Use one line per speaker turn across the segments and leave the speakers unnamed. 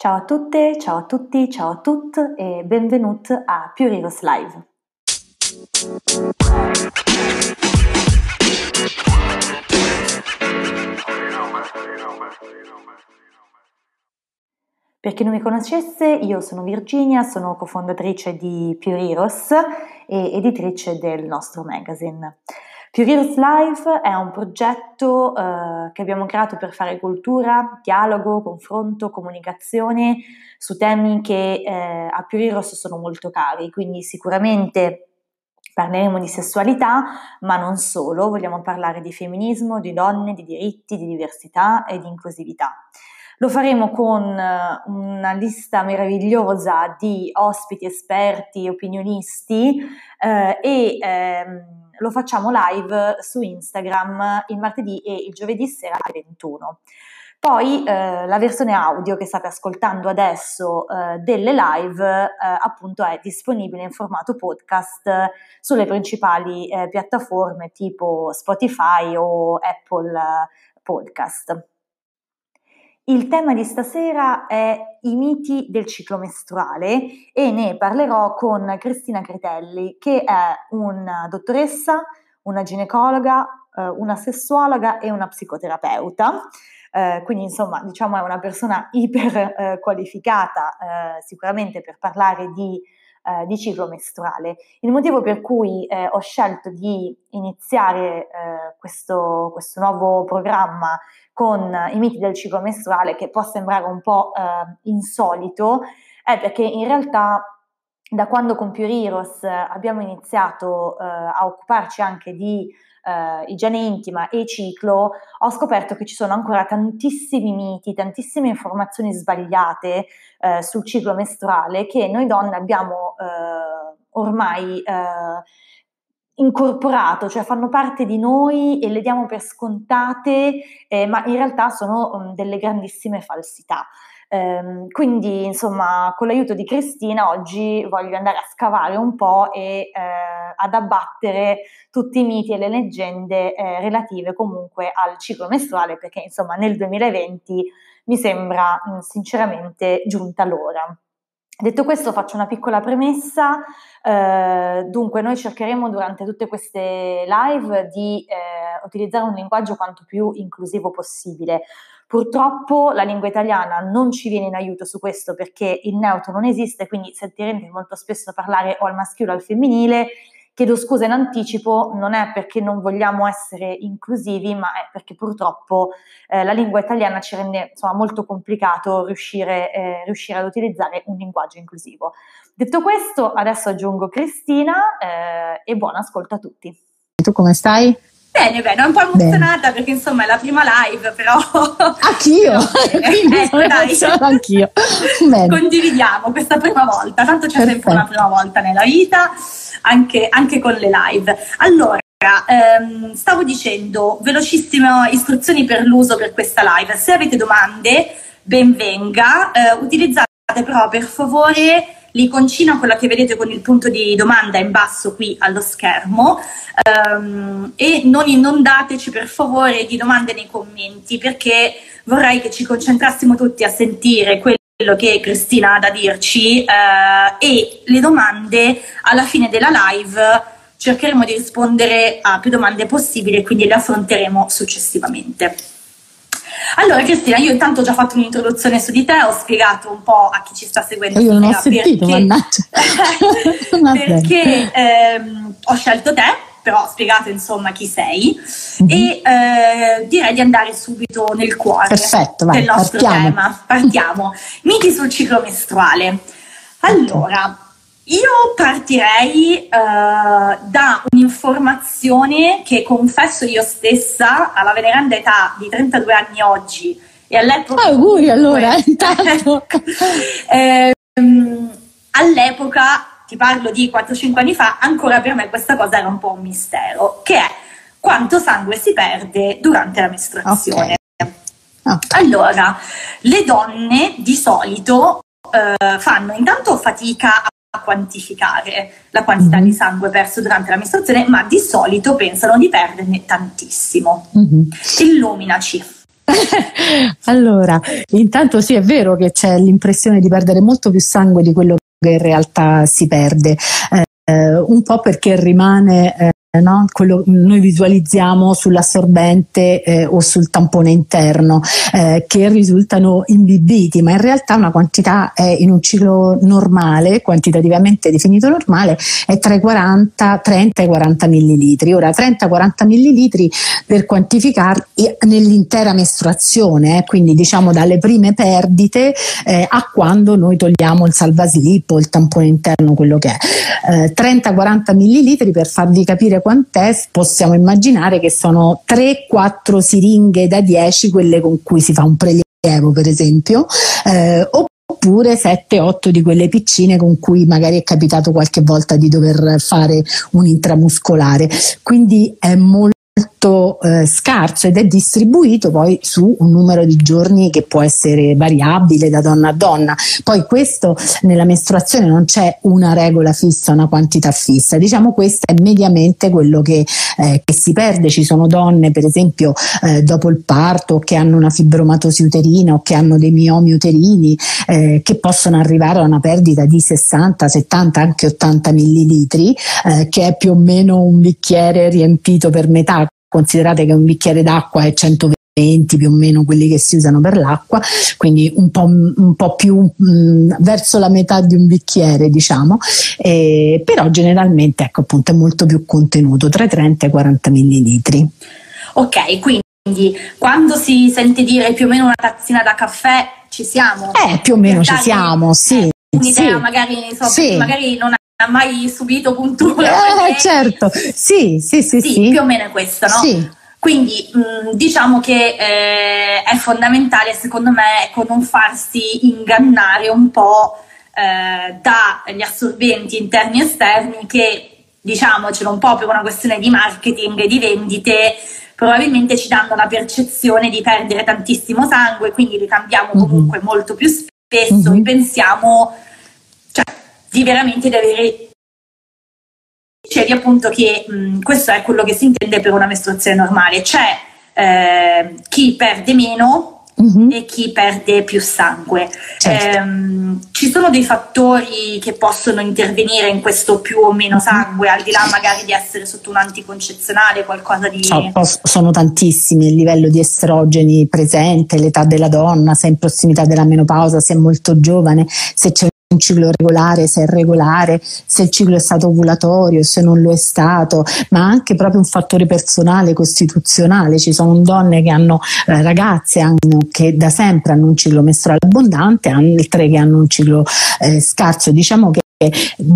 Ciao a tutte, ciao a tutti, ciao a tutte e benvenuti a Pure Heroes Live. Per chi non mi conoscesse, io sono Virginia, sono cofondatrice di Pure Heroes e editrice del nostro magazine. Pure Heroes Life è un progetto eh, che abbiamo creato per fare cultura, dialogo, confronto, comunicazione su temi che eh, a Pure Heroes sono molto cari, quindi sicuramente Parleremo di sessualità, ma non solo, vogliamo parlare di femminismo, di donne, di diritti, di diversità e di inclusività. Lo faremo con eh, una lista meravigliosa di ospiti, esperti, opinionisti eh, e ehm, lo facciamo live su Instagram il martedì e il giovedì sera alle 21. Poi eh, la versione audio che state ascoltando adesso eh, delle live eh, appunto è disponibile in formato podcast sulle principali eh, piattaforme tipo Spotify o Apple eh, Podcast. Il tema di stasera è i miti del ciclo mestruale e ne parlerò con Cristina Cretelli, che è una dottoressa, una ginecologa, eh, una sessuologa e una psicoterapeuta. Eh, quindi insomma diciamo è una persona iper eh, qualificata sicuramente per parlare di eh, di ciclo mestruale. Il motivo per cui eh, ho scelto di iniziare eh, questo, questo, nuovo programma con i miti del ciclo mestruale, che può sembrare un po' eh, insolito, è perché in realtà da quando con Pure Heroes abbiamo iniziato eh, a occuparci anche di eh, igiene intima e ciclo, ho scoperto che ci sono ancora tantissimi miti, tantissime informazioni sbagliate eh, sul ciclo mestruale che noi donne abbiamo eh, ormai eh, incorporato, cioè fanno parte di noi e le diamo per scontate, eh, ma in realtà sono um, delle grandissime falsità. Ehm, quindi, insomma, con l'aiuto di Cristina oggi voglio andare a scavare un po' e eh, ad abbattere tutti i miti e le leggende eh, relative comunque al ciclo mestruale, perché insomma nel 2020 mi sembra mh, sinceramente giunta l'ora. Detto questo faccio una piccola premessa, eh, dunque noi cercheremo durante tutte queste live di eh, utilizzare un linguaggio quanto più inclusivo possibile. Purtroppo la lingua italiana non ci viene in aiuto su questo perché il neutro non esiste, quindi sentirete molto spesso parlare o al maschile o al femminile Chiedo scusa in anticipo, non è perché non vogliamo essere inclusivi, ma è perché purtroppo eh, la lingua italiana ci rende insomma, molto complicato riuscire, eh, riuscire, ad utilizzare un linguaggio inclusivo. Detto questo, adesso aggiungo Cristina eh, e buon ascolto a tutti.
Tu come stai?
Bene, bene, un po' emozionata bene. perché insomma è la prima live, però.
Anch'io! ecco, dai. Anch'io.
Bene. Condividiamo questa prima volta, tanto c'è Perfetto. sempre una prima volta nella vita, anche, anche con le live. Allora. Ehm, stavo dicendo velocissime istruzioni per l'uso per questa live. Se avete domande, benvenga. Eh, utilizzate però per favore l'iconcina, quella che vedete con il punto di domanda in basso qui allo schermo um, e non inondateci per favore di domande nei commenti perché vorrei che ci concentrassimo tutti a sentire quello che Cristina ha da dirci uh, e le domande alla fine della live cercheremo di rispondere a più domande possibili e quindi le affronteremo successivamente. Allora Cristina, io intanto ho già fatto un'introduzione su di te, ho spiegato un po' a chi ci sta seguendo.
Io non ho sentito, perché,
mannaggia. perché ehm, ho scelto te, però ho spiegato insomma chi sei mm-hmm. e eh, direi di andare subito nel cuore
Perfetto, vai,
del nostro
partiamo.
tema. Partiamo. Miti sul ciclo mestruale. Allora, io partirei uh, da un'informazione che confesso io stessa alla veneranda età di 32 anni oggi e all'epoca...
Auguri allora, intanto!
eh, all'epoca, ti parlo di 4-5 anni fa, ancora per me questa cosa era un po' un mistero, che è quanto sangue si perde durante la mestruazione. Okay. Okay. Allora, le donne di solito uh, fanno intanto fatica a a quantificare la quantità mm-hmm. di sangue perso durante la mestruazione, ma di solito pensano di perderne tantissimo. Mm-hmm. Illuminaci.
allora, intanto sì, è vero che c'è l'impressione di perdere molto più sangue di quello che in realtà si perde. Eh, un po' perché rimane eh, No? quello noi visualizziamo sull'assorbente eh, o sul tampone interno eh, che risultano imbibiti, ma in realtà una quantità è in un ciclo normale, quantitativamente definito normale, è tra i 40, 30 e 40 millilitri. Ora 30-40 millilitri per quantificarli nell'intera mestruazione, eh, quindi diciamo dalle prime perdite eh, a quando noi togliamo il salvaslip o il tampone interno, quello che è. 30-40 eh, millilitri per farvi capire quant'è, possiamo immaginare che sono 3-4 siringhe da 10 quelle con cui si fa un prelievo, per esempio, eh, oppure 7-8 di quelle piccine con cui magari è capitato qualche volta di dover fare un intramuscolare. Quindi è molto molto eh, scarso ed è distribuito poi su un numero di giorni che può essere variabile da donna a donna. Poi questo nella mestruazione non c'è una regola fissa, una quantità fissa, diciamo questo è mediamente quello che, eh, che si perde. Ci sono donne per esempio eh, dopo il parto che hanno una fibromatosi uterina o che hanno dei miomi uterini eh, che possono arrivare a una perdita di 60, 70, anche 80 millilitri eh, che è più o meno un bicchiere riempito per metà considerate che un bicchiere d'acqua è 120 più o meno quelli che si usano per l'acqua, quindi un po', un po più mh, mm, verso la metà di un bicchiere, diciamo, eh, però generalmente ecco appunto è molto più contenuto, tra i 30 e i 40 millilitri.
Ok, quindi quando si sente dire più o meno una tazzina da caffè ci siamo?
Eh, più o meno ci siamo, sì.
Un'idea
sì,
magari, so, sì. magari non ha mai subito puntura.
Eh, certo, sì, sì, sì, sì,
Più o meno è questo, no?
Sì.
Quindi mh, diciamo che eh, è fondamentale, secondo me, ecco, non farsi ingannare un po' eh, dagli assorbenti interni e esterni che, diciamocelo un po' per una questione di marketing e di vendite, probabilmente ci danno la percezione di perdere tantissimo sangue, quindi li cambiamo mm-hmm. comunque molto più spesso mm-hmm. e pensiamo, di veramente di avere dicevi appunto che mh, questo è quello che si intende per una mestruazione normale, c'è eh, chi perde meno Uh-huh. e chi perde più sangue. Certo. Eh, ci sono dei fattori che possono intervenire in questo più o meno sangue, al di là magari di essere sotto un anticoncezionale, qualcosa di...
sono tantissimi, il livello di estrogeni presente, l'età della donna, se è in prossimità della menopausa, se è molto giovane, se c'è un ciclo regolare, se è regolare, se il ciclo è stato ovulatorio, se non lo è stato, ma anche proprio un fattore personale, costituzionale. Ci sono donne che hanno, eh, ragazze hanno, che da sempre hanno un ciclo mestruale abbondante, altre che hanno un ciclo eh, scarso. Diciamo che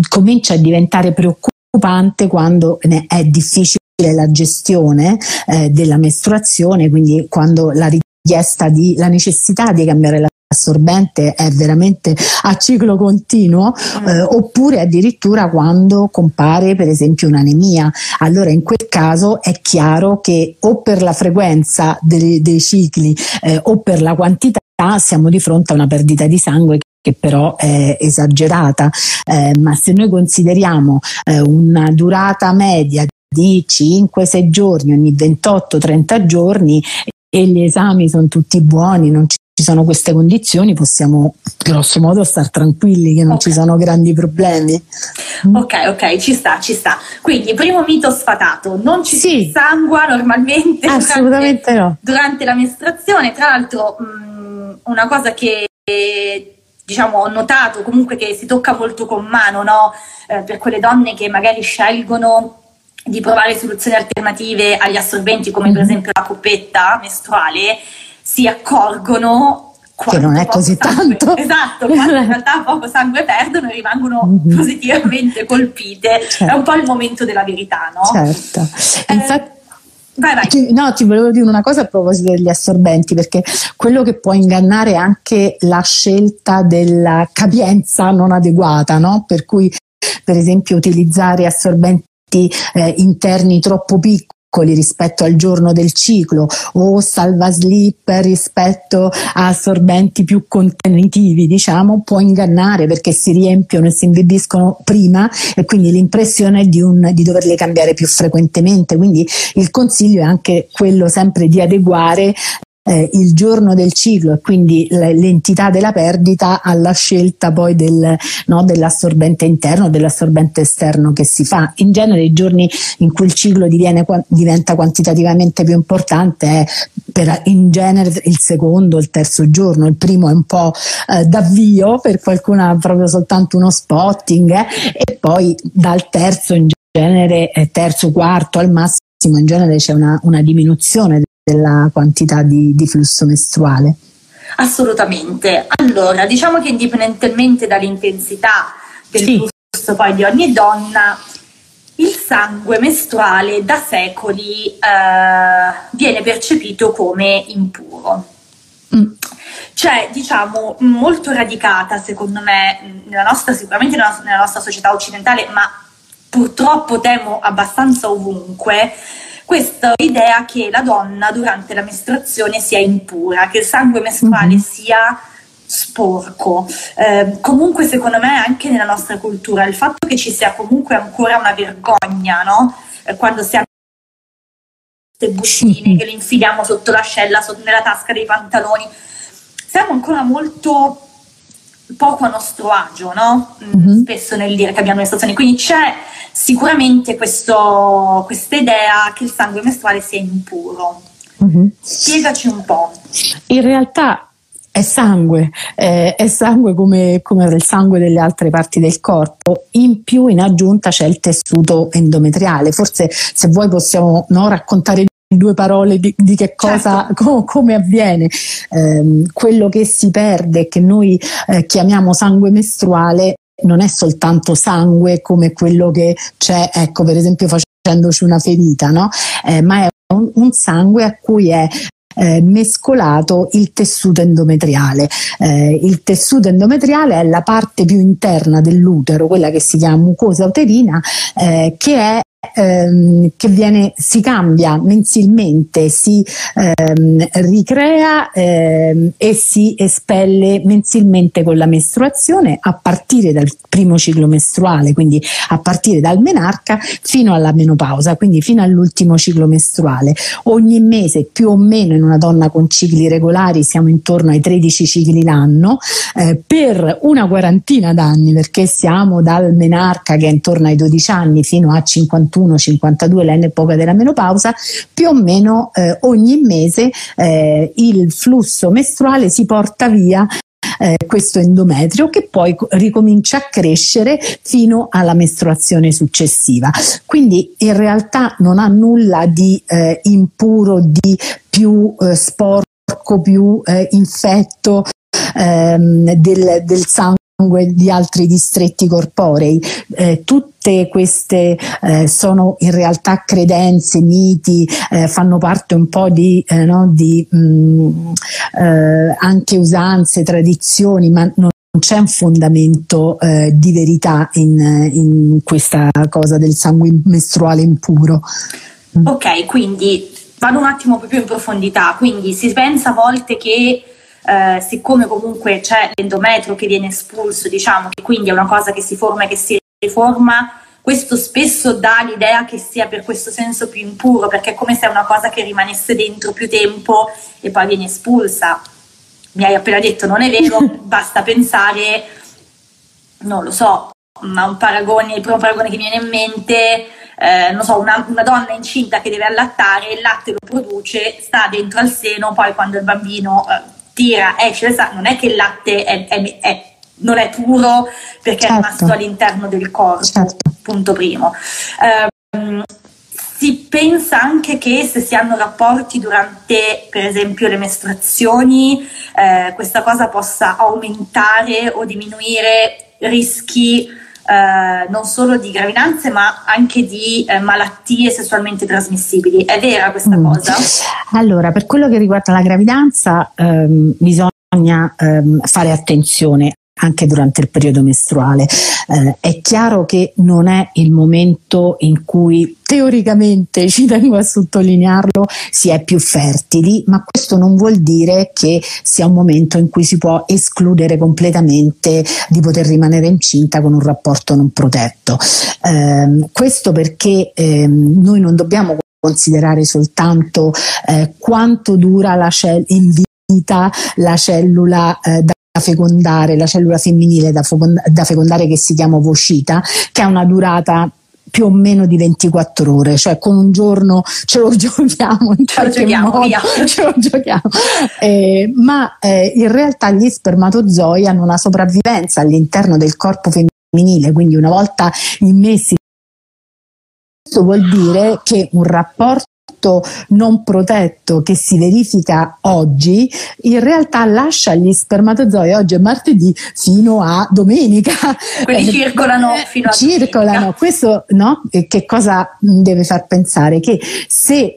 comincia a diventare preoccupante quando è difficile la gestione eh, della mestruazione, quindi quando la richiesta di la necessità di cambiare la assorbente è veramente a ciclo continuo mm. eh, oppure addirittura quando compare per esempio un'anemia allora in quel caso è chiaro che o per la frequenza dei, dei cicli eh, o per la quantità siamo di fronte a una perdita di sangue che però è esagerata, eh, ma se noi consideriamo eh, una durata media di 5-6 giorni ogni 28-30 giorni e gli esami sono tutti buoni, non ci ci sono queste condizioni possiamo grosso modo star tranquilli che non okay. ci sono grandi problemi.
Ok, ok, ci sta, ci sta. Quindi, primo mito sfatato, non ci sì. si sangua normalmente
Assolutamente
durante,
no.
durante la mestruazione. Tra l'altro, mh, mm, una cosa che diciamo ho notato comunque che si tocca molto con mano, no? eh, per quelle donne che magari scelgono di provare soluzioni alternative agli assorbenti come per esempio la coppetta mestruale si accorgono
che non è così
sangue,
tanto.
Esatto, quando in realtà poco sangue perdono e rimangono mm-hmm. positivamente colpite. Certo. È un po' il momento della verità, no?
Certo. Eh, Infatti, Vai, vai. No, ti volevo dire una cosa a proposito degli assorbenti, perché quello che può ingannare è anche la scelta della capienza non adeguata, no? Per cui, per esempio, utilizzare assorbenti eh, interni troppo piccoli piccoli rispetto al giorno del ciclo o salva slip rispetto a assorbenti più contenitivi, diciamo, può ingannare perché si riempiono e si imbibiscono prima e quindi l'impressione è di, un, di doverle cambiare più frequentemente. Quindi il consiglio è anche quello sempre di adeguare eh, il giorno del ciclo e quindi l'entità della perdita alla scelta poi del, no, dell'assorbente interno, dell'assorbente esterno che si fa. In genere i giorni in cui il ciclo diviene, diventa quantitativamente più importante è per, in genere il secondo, il terzo giorno, il primo è un po' eh, d'avvio, per qualcuno ha proprio soltanto uno spotting eh, e poi dal terzo in genere, eh, terzo, quarto al massimo, in genere c'è una, una diminuzione della quantità di, di flusso mestruale?
Assolutamente. Allora, diciamo che indipendentemente dall'intensità del sì. flusso poi di ogni donna, il sangue mestruale da secoli eh, viene percepito come impuro. Mm. Cioè, diciamo, molto radicata, secondo me, nella nostra, sicuramente nella, nella nostra società occidentale, ma purtroppo temo abbastanza ovunque, questa idea che la donna durante la mestruazione sia impura, che il sangue mestruale mm-hmm. sia sporco. Eh, comunque, secondo me, anche nella nostra cultura, il fatto che ci sia comunque ancora una vergogna, no? Eh, quando si hanno queste bustine che le infiliamo sotto l'ascella, sotto, nella tasca dei pantaloni, siamo ancora molto poco a nostro agio, no? Mm-hmm. Spesso nel dire che abbiamo le stazioni. Quindi c'è sicuramente questa idea che il sangue mestruale sia impuro. Mm-hmm. Spiegaci un po'.
In realtà è sangue, eh, è sangue come, come, il sangue delle altre parti del corpo. In più, in aggiunta, c'è il tessuto endometriale. Forse, se vuoi, possiamo no, raccontare in due parole di, di che cosa, certo. co, come avviene. Eh, quello che si perde, che noi eh, chiamiamo sangue mestruale, non è soltanto sangue come quello che c'è, ecco, per esempio facendoci una ferita, no? Eh, ma è un, un sangue a cui è eh, mescolato il tessuto endometriale. Eh, il tessuto endometriale è la parte più interna dell'utero, quella che si chiama mucosa uterina, eh, che è ehm, che viene, si cambia mensilmente, si ehm, ricrea ehm, e si espelle mensilmente con la mestruazione a partire dal primo ciclo mestruale, quindi a partire dal menarca fino alla menopausa, quindi fino all'ultimo ciclo mestruale. Ogni mese più o meno in una donna con cicli regolari siamo intorno ai 13 cicli l'anno, eh, per una quarantina d'anni perché siamo dal menarca che è intorno ai 12 anni fino a 51 51-52 l'epoca della menopausa, più o meno eh, ogni mese eh, il flusso mestruale si porta via eh, questo endometrio che poi ricomincia a crescere fino alla mestruazione successiva. Quindi in realtà non ha nulla di eh, impuro, di più eh, sporco, più eh, infetto ehm, del, del sangue di altri distretti corporei. Eh, tutte queste eh, sono in realtà credenze, miti, eh, fanno parte un po' di, eh, no, di mh, mm, eh, anche usanze, tradizioni, ma non c'è un fondamento eh, di verità in, in, questa cosa del sangue mestruale impuro.
Ok, quindi vado un attimo più in profondità, quindi si pensa a volte che eh, siccome comunque c'è l'endometrio che viene espulso, diciamo che quindi è una cosa che si forma e che si riforma, questo spesso dà l'idea che sia per questo senso più impuro, perché è come se è una cosa che rimanesse dentro più tempo e poi viene espulsa. Mi hai appena detto non è vero, basta pensare, non lo so, ma un paragone, il primo paragone che mi viene in mente, eh, non so, una, una, donna incinta che deve allattare, il latte lo produce, sta dentro al seno, poi quando il bambino eh, tira, esce, non è che il latte è, è, è, non è puro perché certo. è rimasto all'interno del corpo, certo. punto primo. Um, si pensa anche che se si hanno rapporti durante, per esempio, le mestruazioni, eh, questa cosa possa aumentare o diminuire rischi eh, non solo di gravidanze ma anche di eh, malattie sessualmente trasmissibili. È vera questa mm. cosa?
Allora, per quello che riguarda la gravidanza ehm, bisogna ehm, fare attenzione anche durante il periodo mestruale. Eh, è chiaro che non è il momento in cui teoricamente, ci tengo a sottolinearlo, si è più fertili, ma questo non vuol dire che sia un momento in cui si può escludere completamente di poter rimanere incinta con un rapporto non protetto. Eh, questo perché eh, noi non dobbiamo considerare soltanto eh, quanto dura la cell- in vita la cellula eh, da fecondare, la cellula femminile da, da fecondare che si chiama ovocita, che ha una durata più o meno di 24 ore, cioè con un giorno ce lo giochiamo in
ce lo giochiamo,
modo, ce lo giochiamo. Eh, ma eh, in realtà gli spermatozoi hanno una sopravvivenza all'interno del corpo femminile, quindi una volta immessi questo vuol dire che un rapporto non protetto che si verifica oggi in realtà lascia gli spermatozoi oggi è martedì fino a domenica.
Quelli circolano eh, fino a
circolano.
Domenica.
questo no? che cosa deve far pensare? Che se,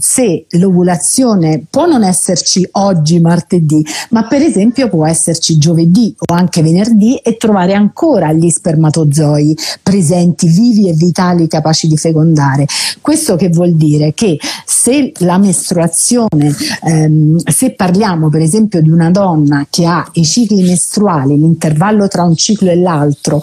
se l'ovulazione può non esserci oggi martedì ma per esempio può esserci giovedì o anche venerdì e trovare ancora gli spermatozoi presenti vivi e vitali capaci di fecondare. Questo che vuol dire che se la mestruazione, ehm, se parliamo per esempio di una donna che ha i cicli mestruali, l'intervallo tra un ciclo e l'altro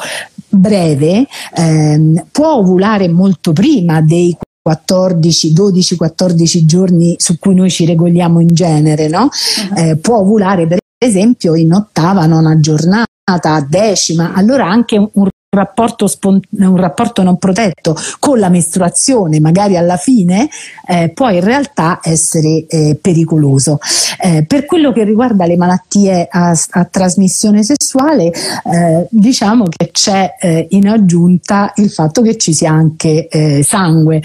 breve, ehm, può ovulare molto prima dei 14, 12, 14 giorni su cui noi ci regoliamo in genere, no? uh-huh. eh, può ovulare per esempio in ottava, nona giornata, decima, allora anche un rapporto, un rapporto non protetto con la mestruazione, magari alla fine, eh, può in realtà essere eh, pericoloso. Eh, per quello che riguarda le malattie a, a trasmissione sessuale, eh, diciamo che c'è eh, in aggiunta il fatto che ci sia anche eh, sangue,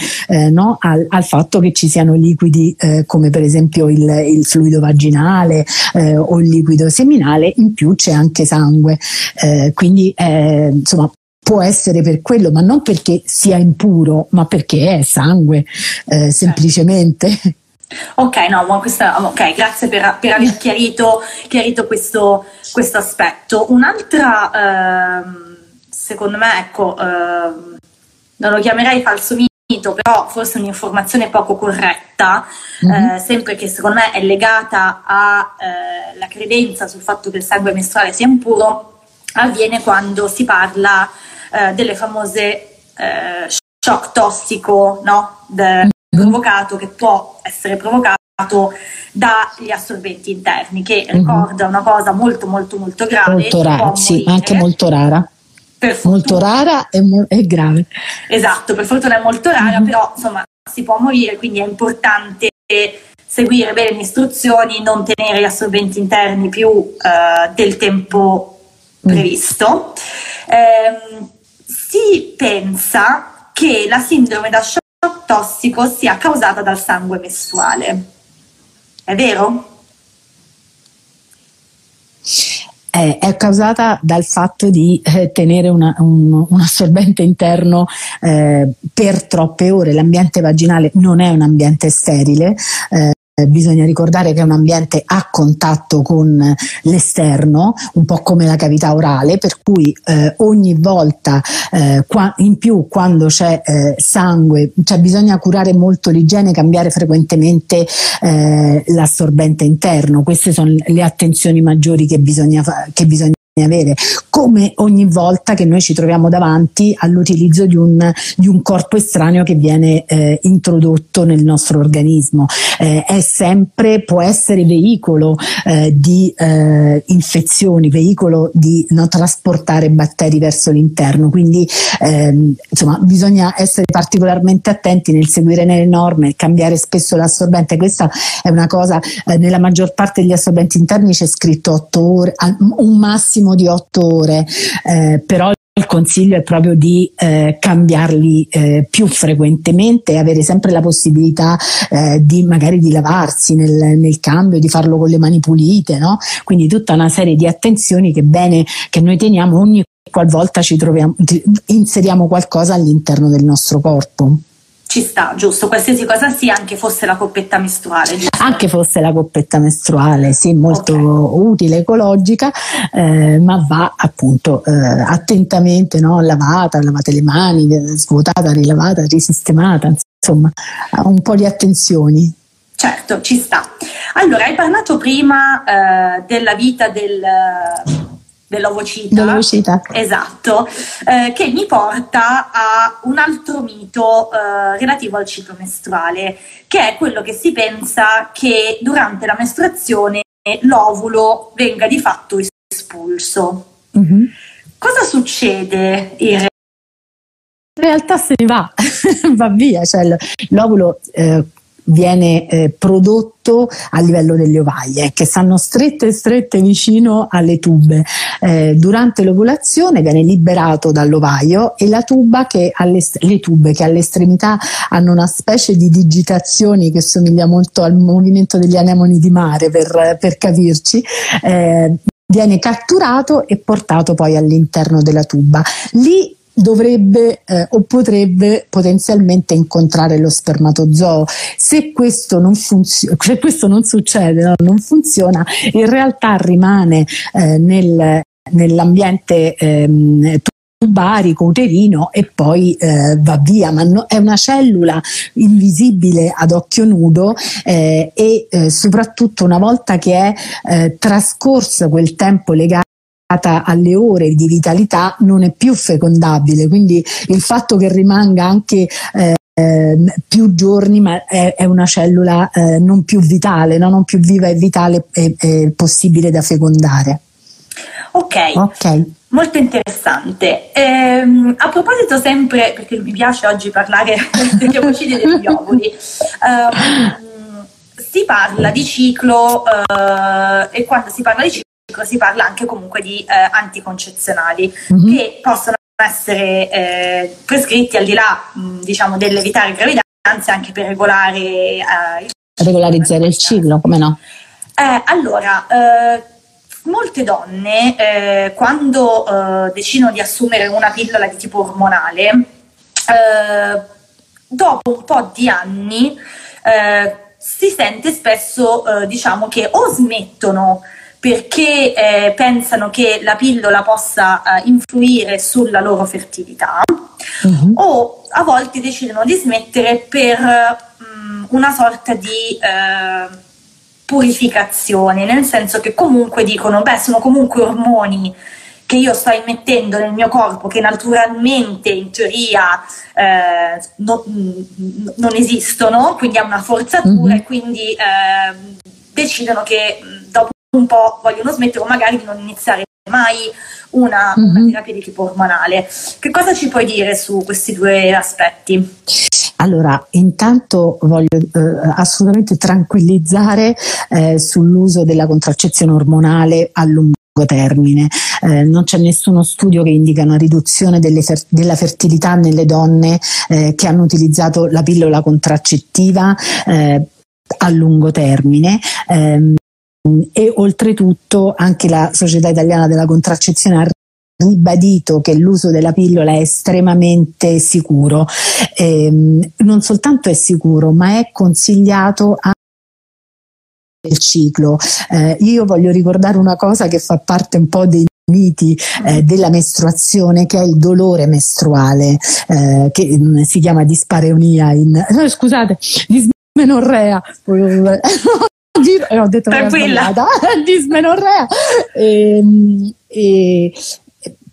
no? al, al, fatto che ci siano liquidi come per esempio il, il fluido vaginale o il liquido seminale, in più c'è anche sangue. quindi insomma può essere per quello, ma non perché sia impuro, ma perché è sangue, eh, semplicemente.
Ok, no, ma questa, ok, grazie per, per aver chiarito, chiarito questo, questo, aspetto. Un'altra, ehm, secondo me, ecco, ehm, non lo chiamerei falso mito, però forse un'informazione poco corretta, mm-hmm. eh, sempre che secondo me è legata alla eh, credenza sul fatto che il sangue mestruale sia impuro, avviene quando si parla eh, delle famose eh, shock tossico no? De, mm-hmm. provocato che può essere provocato dagli assorbenti interni che mm-hmm. ricorda una cosa molto molto molto grave
molto rara sì anche molto rara molto rara e, mo- e, grave
esatto per fortuna è molto rara mm-hmm. però insomma si può morire quindi è importante seguire bene le istruzioni non tenere gli assorbenti interni più uh, del tempo mm. previsto mm. eh, si pensa che la sindrome da shock tossico sia causata dal sangue mestruale. È vero?
È, causata dal fatto di eh, tenere una, un, un, assorbente interno eh, per troppe ore. L'ambiente vaginale non è un ambiente sterile. Eh, eh, bisogna ricordare che è un ambiente a contatto con l'esterno, un po' come la cavità orale, per cui eh, ogni volta eh, qua, in più quando c'è eh, sangue, cioè bisogna curare molto l'igiene, cambiare frequentemente eh, l'assorbente interno. Queste sono le attenzioni maggiori che bisogna, che bisogna avere, come ogni volta che noi ci troviamo davanti all'utilizzo di un, di un corpo estraneo che viene eh, introdotto nel nostro organismo. Eh, è sempre, può essere veicolo eh, di eh, infezioni, veicolo di no, trasportare batteri verso l'interno, quindi ehm, insomma bisogna essere particolarmente attenti nel seguire le norme, cambiare spesso l'assorbente, questa è una cosa, eh, nella maggior parte degli assorbenti interni c'è scritto 8 ore, un massimo massimo di otto ore, eh, però il consiglio è proprio di eh, cambiarli eh, più frequentemente e avere sempre la possibilità eh, di magari di lavarsi nel, nel, cambio, di farlo con le mani pulite, no? Quindi tutta una serie di attenzioni che bene che noi teniamo ogni qualvolta ci troviamo, inseriamo qualcosa all'interno del nostro corpo
ci sta, giusto, qualsiasi cosa sia, anche fosse la coppetta mestruale. Giusto?
Anche fosse la coppetta mestruale, sì, molto okay. utile, ecologica, eh, ma va appunto eh, attentamente no? lavata, lavate le mani, svuotata, rilavata, risistemata, insomma, un po' di attenzioni.
Certo, ci sta. Allora, hai parlato prima eh, della vita del dell'ovocita,
dell'ovocita.
esatto, eh, che mi porta a un altro mito eh, relativo al ciclo mestruale, che è quello che si pensa che durante la mestruazione l'ovulo venga di fatto espulso. Mm-hmm. Cosa succede in
realtà se ne va, va via, cioè l'ovulo eh, viene eh, prodotto a livello delle ovaie che stanno strette strette vicino alle tube. Eh, durante l'ovulazione viene liberato dall'ovaio e che le tube che all'estremità hanno una specie di digitazioni che somiglia molto al movimento degli anemoni di mare per, per capirci. Eh, viene catturato e portato poi all'interno della tuba. Lì dovrebbe eh, o potrebbe potenzialmente incontrare lo spermatozoo. Se questo non, funzio- se questo non succede, no, non funziona, in realtà rimane eh, nel, nell'ambiente ehm, tubarico, uterino e poi eh, va via, ma no, è una cellula invisibile ad occhio nudo eh, e eh, soprattutto una volta che è eh, trascorso quel tempo legato alle ore di vitalità non è più fecondabile, quindi il fatto che rimanga anche eh, più giorni, ma è, è una cellula eh, non più vitale, no? non più viva e vitale e possibile da fecondare.
Ok. okay. Molto interessante. Ehm, a proposito sempre, perché mi piace oggi parlare degli omicidi degli ovuli, ehm, si parla di ciclo eh, e quando si parla di ciclo si parla anche comunque di eh, anticoncezionali mm-hmm. che possono essere eh, prescritti al di là mh, diciamo dell'evitare gravidanze anche per regolare eh,
il regolarizzare il ciclo, come no?
Eh, allora, eh, molte donne eh, quando decidono di assumere una pillola di tipo ormonale, dopo un po' di anni si sente spesso diciamo che o smettono perché eh, pensano che la pillola possa eh, influire sulla loro fertilità uh-huh. o a volte decidono di smettere per mh, mm, una sorta di eh, purificazione, nel senso che comunque dicono, beh, sono comunque ormoni che io sto immettendo nel mio corpo che naturalmente in teoria eh, no, mm, non esistono, quindi è una forzatura uh-huh. e quindi eh, decidono che mm, un po' vogliono smettere o magari di non iniziare mai una, mm-hmm. una, terapia di tipo ormonale. Che cosa ci puoi dire su questi due aspetti?
Allora, intanto voglio eh, assolutamente tranquillizzare eh, sull'uso della contraccezione ormonale a lungo termine. Eh, non c'è nessuno studio che indica una riduzione fer- della fertilità nelle donne eh, che hanno utilizzato la pillola contraccettiva eh, a lungo termine. Eh, e oltretutto anche la Società Italiana della Contraccezione ha ribadito che l'uso della pillola è estremamente sicuro. Eh, non soltanto è sicuro, ma è consigliato anche del ciclo. Eh, io voglio ricordare una cosa che fa parte un po' dei miti eh, della mestruazione che è il dolore mestruale eh, che mh, mm, si chiama dispareonia in eh, scusate dismenorrea di, eh, ho detto
Tranquilla.
dismenorrea e, ehm, e,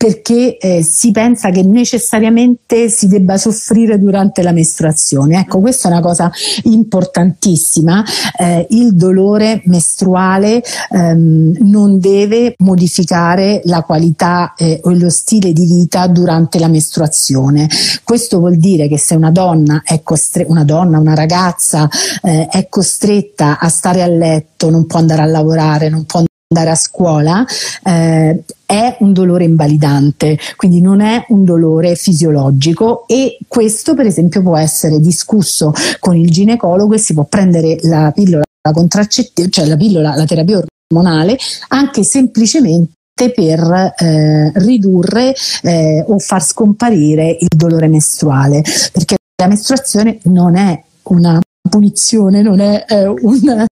perché eh, si pensa che necessariamente si debba soffrire durante la mestruazione. Ecco, questa è una cosa importantissima. Eh, il dolore mestruale ehm, non deve modificare la qualità eh, o lo stile di vita durante la mestruazione. Questo vuol dire che se una donna è costretta, una donna, una ragazza eh, è costretta a stare a letto, non può andare a lavorare, non può andare a scuola, eh, è un dolore invalidante, quindi non è un dolore fisiologico e questo per esempio può essere discusso con il ginecologo e si può prendere la pillola contraccettiva, cioè la pillola, la terapia ormonale, anche semplicemente per eh, ridurre eh, o far scomparire il dolore mestruale, perché la mestruazione non è una punizione, non è eh, un,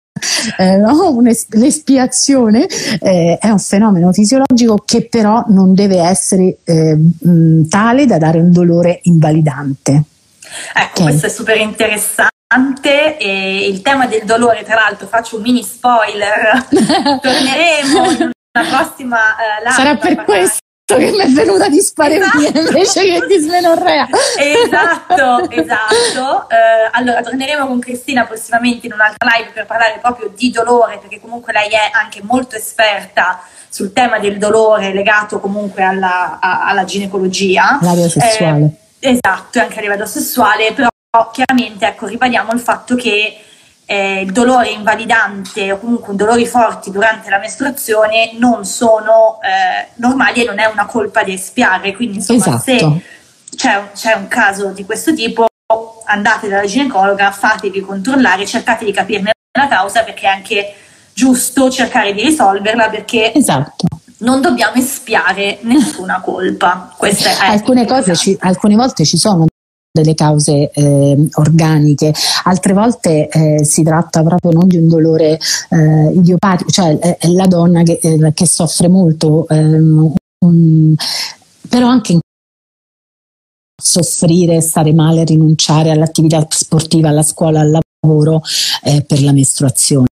eh, no? l'espiazione eh, è un fenomeno fisiologico che però non deve essere eh, mh, tale da dare un dolore invalidante.
Ecco, okay. questo è super interessante e il tema del dolore, tra l'altro faccio un mini spoiler, torneremo prossima uh, live.
Sarà per questo che mi è venuta disparesia esatto. invece che di smenorrea.
Esatto, esatto. Uh, allora torneremo con Cristina prossimamente in un'altra live per parlare proprio di dolore, perché comunque lei è anche molto esperta sul tema del dolore legato comunque alla, a, alla ginecologia.
L'area sessuale.
Eh, esatto, anche a livello sessuale, però chiaramente ecco, ribadiamo il fatto che eh, il dolore invalidante o comunque dolori forti durante la mestruazione non sono eh, normali e non è una colpa da espiare. Quindi, insomma,
esatto.
se c'è, c'è, un caso di questo tipo, andate dalla ginecologa, fatevi controllare, cercate di capirne la causa perché è anche giusto cercare di risolverla perché
esatto.
non dobbiamo espiare nessuna colpa.
alcune, cose ci, alcune volte ci sono delle cause eh, organiche, altre volte eh, si tratta proprio non di un dolore eh, idiopatico, cioè è la donna che, eh, che soffre molto, ehm, un, però anche in soffrire, stare male, rinunciare all'attività sportiva, alla scuola, al lavoro eh, per la mestruazione.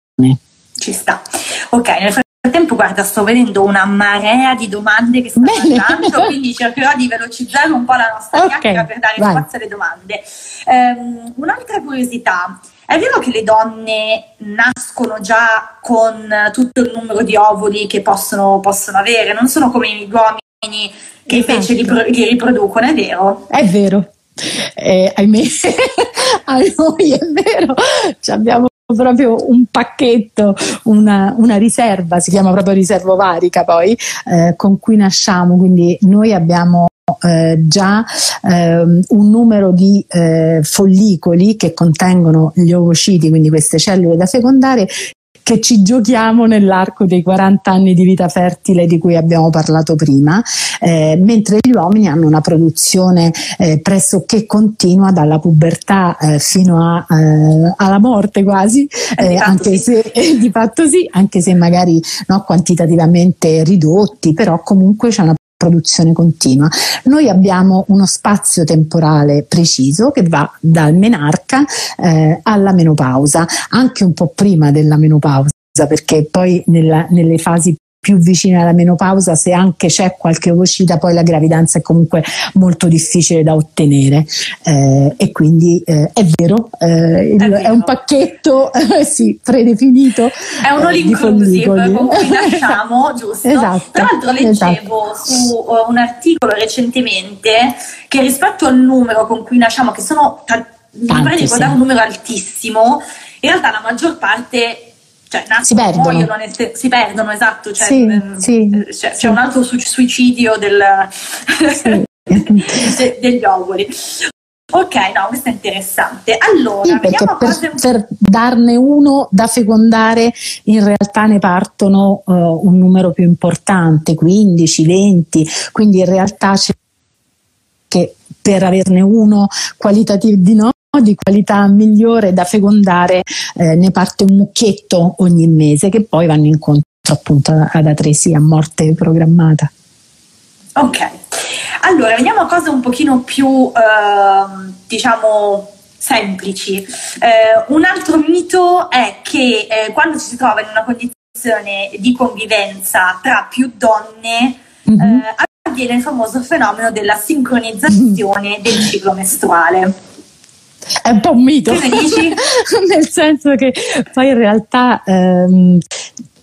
Ci sta. Ok, nel frattempo, guarda, sto vedendo una marea di domande che stanno arrivando, quindi cercherò di velocizzare un po' la nostra okay, chiacchiera per dare vai. spazio alle domande. Um, un'altra curiosità. È vero che le donne nascono già con tutto il numero di ovuli che possono, possono avere, non sono come gli uomini che esatto. invece li, pro- li, riproducono, è vero?
È vero. Eh, ahimè, a noi è vero, Ci abbiamo proprio un pacchetto, una, una, riserva, si chiama proprio riserva ovarica poi, eh, con cui nasciamo, quindi noi abbiamo eh, già eh, un numero di eh, follicoli che contengono gli ovociti, quindi queste cellule da fecondare, che ci giochiamo nell'arco dei 40 anni di vita fertile di cui abbiamo parlato prima, eh, mentre gli uomini hanno una produzione eh, pressoché continua dalla pubertà eh, fino a, eh, alla morte quasi, eh, anche sì. se di fatto sì, anche se magari no, quantitativamente ridotti, però comunque c'è una produzione continua. Noi abbiamo uno spazio temporale preciso che va dal menarca eh, alla menopausa, anche un po' prima della menopausa perché poi nella, nelle fasi più vicine alla menopausa, se anche c'è qualche ovocita, poi la gravidanza è comunque molto difficile da ottenere. Eh, e quindi eh, è vero, eh, è, è, un pacchetto sì, predefinito.
È un all inclusive con cui nasciamo, giusto? Esatto, Tra l'altro leggevo esatto. su uh, un articolo recentemente che rispetto al numero con cui nasciamo, che sono, mi pare di ricordare un numero altissimo, in realtà la maggior parte cioè,
si perdono. Muoiono,
si perdono, esatto. Cioè,
sì, ehm, sì,
eh, cioè, sì. C'è un altro suicidio del, degli ovuli. Ok, no, questo è interessante. Allora,
sì, per, cose... per, darne uno da fecondare, in realtà ne partono uh, un numero più importante, 15, 20, quindi in realtà c'è che per averne uno qualitativo di no di qualità migliore da fecondare eh, ne parte un mucchietto ogni mese che poi vanno incontro appunto ad atresia a morte programmata.
Ok, allora veniamo a cose un pochino più eh, diciamo semplici. Eh, un altro mito è che eh, quando ci si trova in una condizione di convivenza tra più donne mm-hmm. avviene il famoso fenomeno della sincronizzazione mm-hmm. del ciclo mestruale.
È un po' un mito, nel senso che poi in realtà ehm,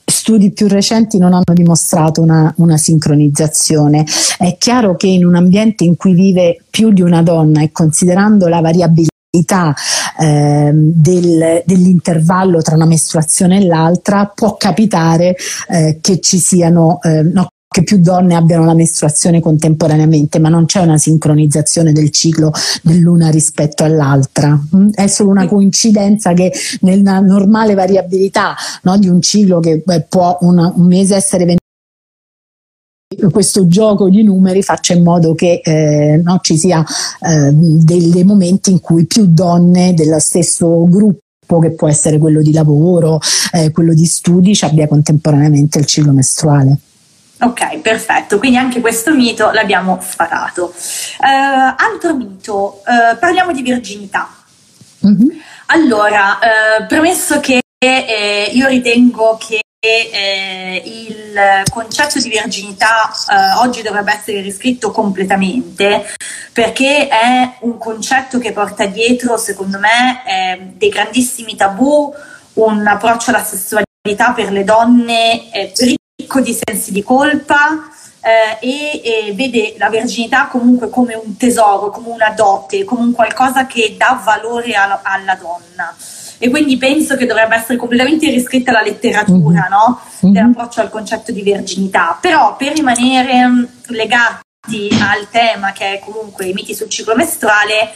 studi più recenti non hanno dimostrato una, una, sincronizzazione. È chiaro che in un ambiente in cui vive più di una donna e considerando la variabilità eh, del, dell'intervallo tra una mestruazione e l'altra può capitare eh, che ci siano eh, no, che più donne abbiano la mestruazione contemporaneamente, ma non c'è una sincronizzazione del ciclo dell'una rispetto all'altra. Mm? È solo una coincidenza che nella normale variabilità no, di un ciclo che può una, un mese essere 20 questo gioco di numeri faccia in modo che eh, no, ci sia eh, dei momenti in cui più donne dello stesso gruppo che può essere quello di lavoro, eh, quello di studi, ci abbia contemporaneamente il ciclo mestruale.
Ok, perfetto, quindi anche questo mito l'abbiamo sfatato. Uh, altro mito, uh, parliamo di virginità. Mm-hmm. Allora, uh, premesso che eh, io ritengo che eh, il concetto di virginità eh, oggi dovrebbe essere riscritto completamente perché è un concetto che porta dietro, secondo me, eh, dei grandissimi tabù, un approccio alla sessualità per le donne ricco di sensi di colpa. Eh, e, e, vede la virginità comunque come un tesoro, come una dote, come un qualcosa che dà valore alla, alla donna e quindi penso che dovrebbe essere completamente riscritta la letteratura mm-hmm. no? dell'approccio al concetto di virginità. Però per rimanere mm, legati al tema che è comunque i miti sul ciclo mestruale,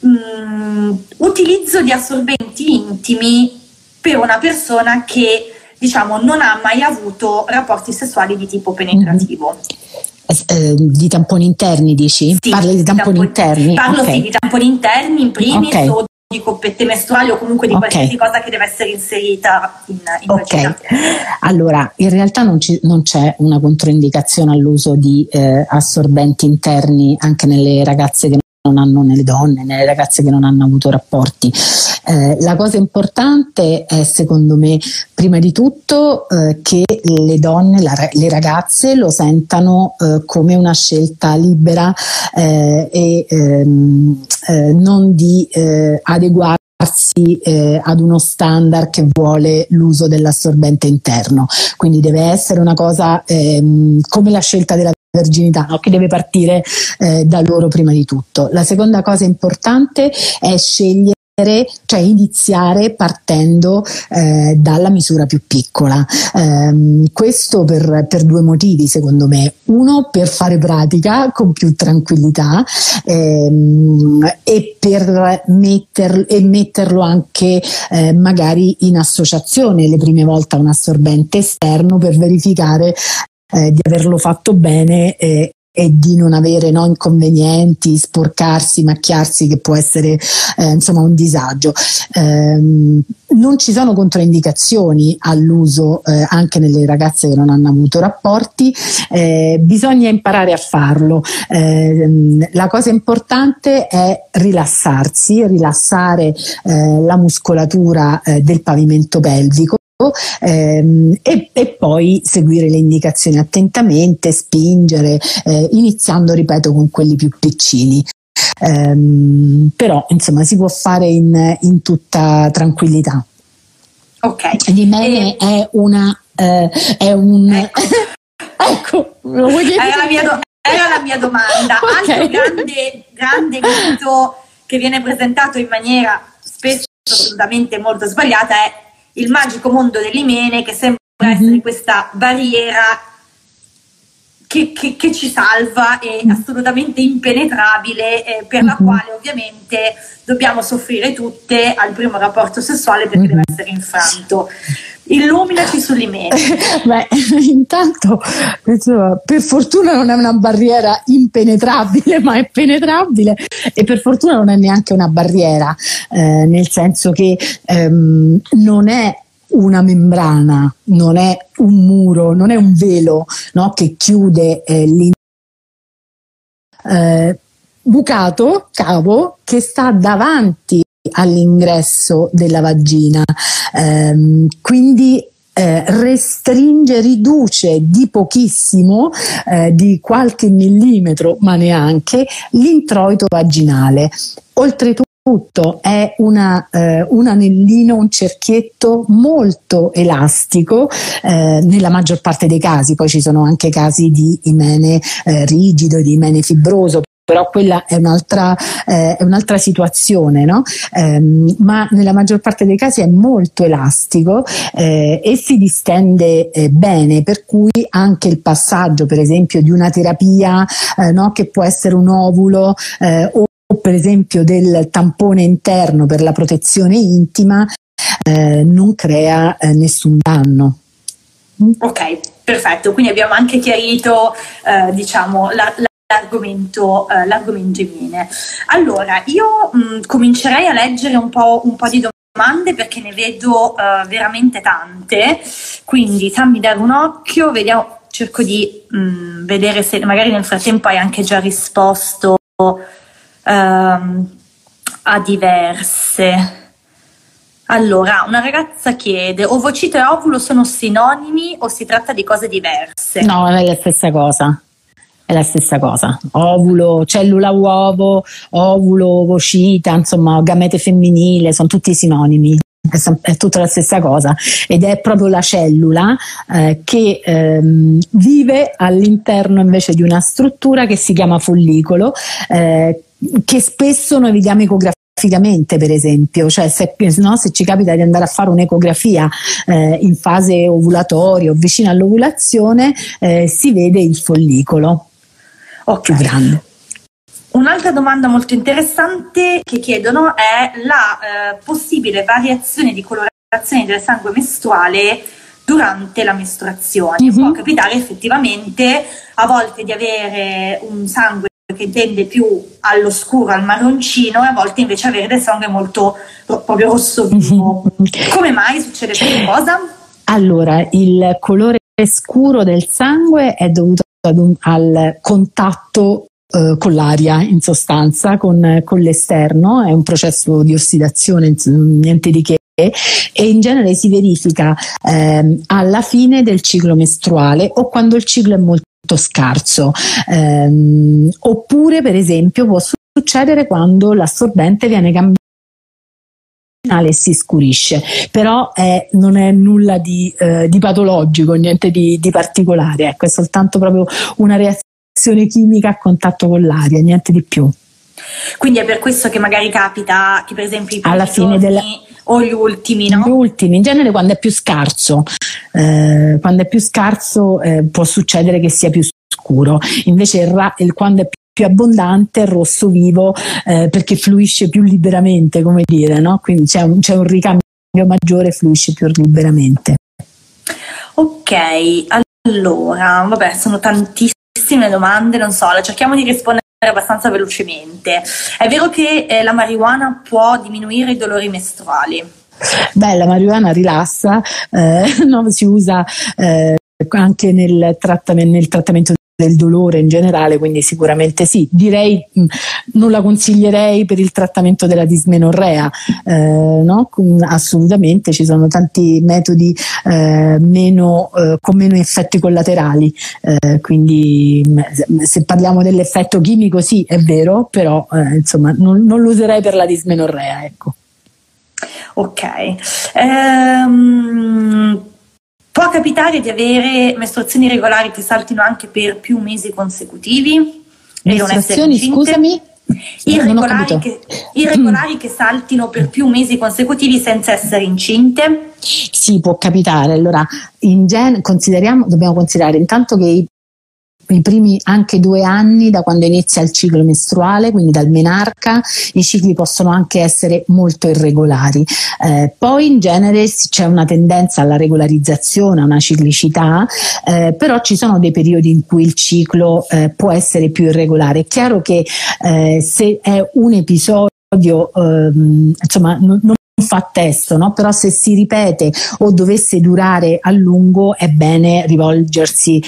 mh, mm, utilizzo di assorbenti intimi per una persona che diciamo non ha mai avuto rapporti sessuali di tipo penetrativo.
Mm-hmm. Eh, di tamponi interni dici?
Sì,
Parli di tamponi, tamponi
interni? Parlo okay. sì di tamponi interni in primis okay. o di coppette mestruali o comunque di okay. qualsiasi cosa che deve essere inserita in, in
Ok, allora in realtà non, ci, non, c'è una controindicazione all'uso di eh, assorbenti interni anche nelle ragazze che non hanno nelle donne, nelle ragazze che non hanno avuto rapporti. Eh, la cosa importante è secondo me prima di tutto eh, che le donne, la, le ragazze lo sentano eh, come una scelta libera eh, e ehm, eh, non di eh, adeguarsi eh, ad uno standard che vuole l'uso dell'assorbente interno. Quindi deve essere una cosa ehm, come la scelta della verginità, no? che deve partire eh, da loro prima di tutto. La seconda cosa importante è scegliere cioè iniziare partendo eh, dalla misura più piccola. Eh, questo per, per, due motivi, secondo me. Uno, per fare pratica con più tranquillità ehm, e per metter, e metterlo anche eh, magari in associazione le prime volte a un assorbente esterno per verificare eh, di averlo fatto bene eh, e di non avere no, inconvenienti, sporcarsi, macchiarsi, che può essere eh, insomma un disagio. Eh, non ci sono controindicazioni all'uso eh, anche nelle ragazze che non hanno avuto rapporti, eh, bisogna imparare a farlo. Eh, la cosa importante è rilassarsi, rilassare eh, la muscolatura del pavimento pelvico ehm, e, e, poi seguire le indicazioni attentamente, spingere, eh, iniziando, ripeto, con quelli più piccini. Ehm, però insomma si può fare in, in tutta tranquillità.
Ok.
Di me e... è una eh, è un ecco,
ecco lo vuoi dire? Era la mia, do- era la mia domanda. Okay. Altro grande, grande mito che viene presentato in maniera spesso assolutamente molto sbagliata è il magico mondo dell'imene che sembra mm-hmm. essere questa barriera che, che, che, ci salva e mm. assolutamente impenetrabile, eh, per mm-hmm. la quale ovviamente dobbiamo soffrire tutte al primo rapporto sessuale perché mm-hmm. deve essere infranto. Illuminaci sull'imene.
Beh, intanto per fortuna non è una barriera impenetrabile, ma è penetrabile e per fortuna non è neanche una barriera, eh, nel senso che ehm, non è una membrana, non è un muro, non è un velo no, che chiude eh, l'in- eh, bucato, cavo, che sta davanti all'ingresso della vagina. Eh, quindi eh, restringe, riduce di pochissimo, eh, di qualche millimetro, ma neanche, l'introito vaginale. Oltretutto tutto è una, eh, un anellino, un cerchietto molto elastico eh, nella maggior parte dei casi, poi ci sono anche casi di imene eh, rigido, di imene fibroso, però quella è un'altra, eh, è un'altra situazione, no? eh, ma nella maggior parte dei casi è molto elastico eh, e si distende eh, bene, per cui anche il passaggio, per esempio, di una terapia no? che può essere un ovulo eh, o per esempio del tampone interno per la protezione intima non crea nessun danno.
Ok, perfetto, quindi abbiamo anche chiarito diciamo, la, la l'argomento, eh, l'argomento in viene. Allora, io mh, mm, comincerei a leggere un po', un po', di domande perché ne vedo uh, veramente tante, quindi fammi dare un occhio, vediamo, cerco di mh, mm, vedere se magari nel frattempo hai anche già risposto uh, a diverse. Allora, una ragazza chiede, ovocito e ovulo sono sinonimi o si tratta di cose diverse?
No, è la stessa cosa. È la stessa cosa. Ovulo, cellula uovo, ovulo, ovocita, insomma, gamete femminile, sono tutti sinonimi. È, tutta la stessa cosa ed è proprio la cellula eh, che ehm, vive all'interno invece di una struttura che si chiama follicolo eh, che spesso noi vediamo ecografia per esempio, cioè se, no, se, ci capita di andare a fare un'ecografia eh, in fase ovulatoria o vicino all'ovulazione, eh, si vede il follicolo okay. più grande.
Un'altra domanda molto interessante che chiedono è la eh, possibile variazione di colorazione del sangue mestruale durante la mestruazione. Mm-hmm. Può capitare effettivamente a volte di avere un sangue che tende più allo scuro, al marroncino e a volte invece avere del sangue molto proprio rosso vivo. Come mai succede questa cosa?
Allora, il colore scuro del sangue è dovuto un, al contatto eh, con l'aria in sostanza, con, con, l'esterno, è un processo di ossidazione, niente di che e in genere si verifica eh, alla fine del ciclo mestruale o quando il ciclo è molto scarso. Eh, oppure, per esempio, può succedere quando l'assorbente viene cambiato e si scurisce, però è, non è nulla di, eh, di patologico, niente di, di, particolare, ecco, è soltanto proprio una reazione chimica a contatto con l'aria, niente di più.
Quindi è per questo che magari capita che per esempio i
alla fine della
o gli ultimi, no?
Gli ultimi, in genere quando è più scarso, eh, quando è più scarso eh, può succedere che sia più scuro, invece il, ra- il quando è più abbondante il rosso vivo eh, perché fluisce più liberamente, come dire, no? Quindi c'è un, c'è un ricambio maggiore, fluisce più liberamente.
Ok, allora, vabbè, sono tantissime domande, non so, cerchiamo di rispondere abbastanza velocemente. È vero che eh, la marijuana può diminuire i dolori mestruali?
Beh, la marijuana rilassa, eh, no, si usa eh, anche nel, trattamento, nel trattamento del dolore in generale, quindi sicuramente sì. Direi non la consiglierei per il trattamento della dismenorrea, eh, no? assolutamente ci sono tanti metodi eh, meno, eh, con meno effetti collaterali, eh, quindi se parliamo dell'effetto chimico sì è vero, però eh, insomma non, non lo userei per la dismenorrea. Ecco.
Ok. Um Può capitare di avere mestruazioni regolari che saltino anche per più mesi consecutivi?
Mestruazioni, scusami?
Irregolari che, irregolari che, saltino per più mesi consecutivi senza essere incinte?
Sì, può capitare. Allora, in gen- consideriamo, dobbiamo considerare intanto che i i primi anche due anni da quando inizia il ciclo mestruale, quindi dal menarca, i cicli possono anche essere molto irregolari. Eh, poi in genere c'è una tendenza alla regolarizzazione, a una ciclicità, eh, però ci sono dei periodi in cui il ciclo eh, può essere più irregolare. È chiaro che eh, se è un episodio, ehm, insomma, non, non fa testo, no? però se si ripete o dovesse durare a lungo è bene rivolgersi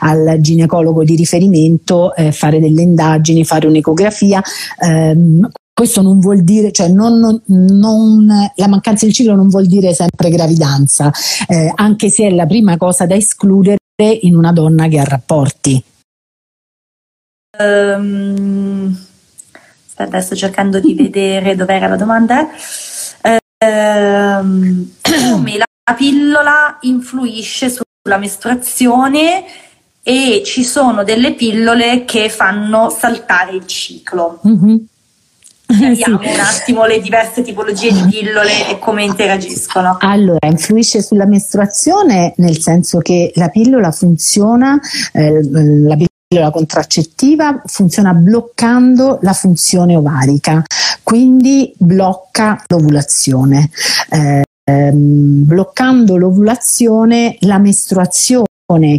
al ginecologo di riferimento, eh, fare delle indagini, fare un'ecografia. Ehm, questo non vuol dire, cioè non, non, non, la mancanza del ciclo non vuol dire sempre gravidanza, eh, anche se è la prima cosa da escludere in una donna che ha rapporti.
Um, sto cercando di vedere dov'era la domanda. Um, come la pillola influisce sulla mestruazione e ci sono delle pillole che fanno saltare il ciclo. Mm-hmm. Vediamo sì. un attimo le diverse tipologie di pillole e come interagiscono.
Allora, influisce sulla mestruazione nel senso che la pillola funziona, eh, la pillola contraccettiva funziona bloccando la funzione ovarica, quindi blocca l'ovulazione. Eh, ehm, bloccando l'ovulazione, la mestruazione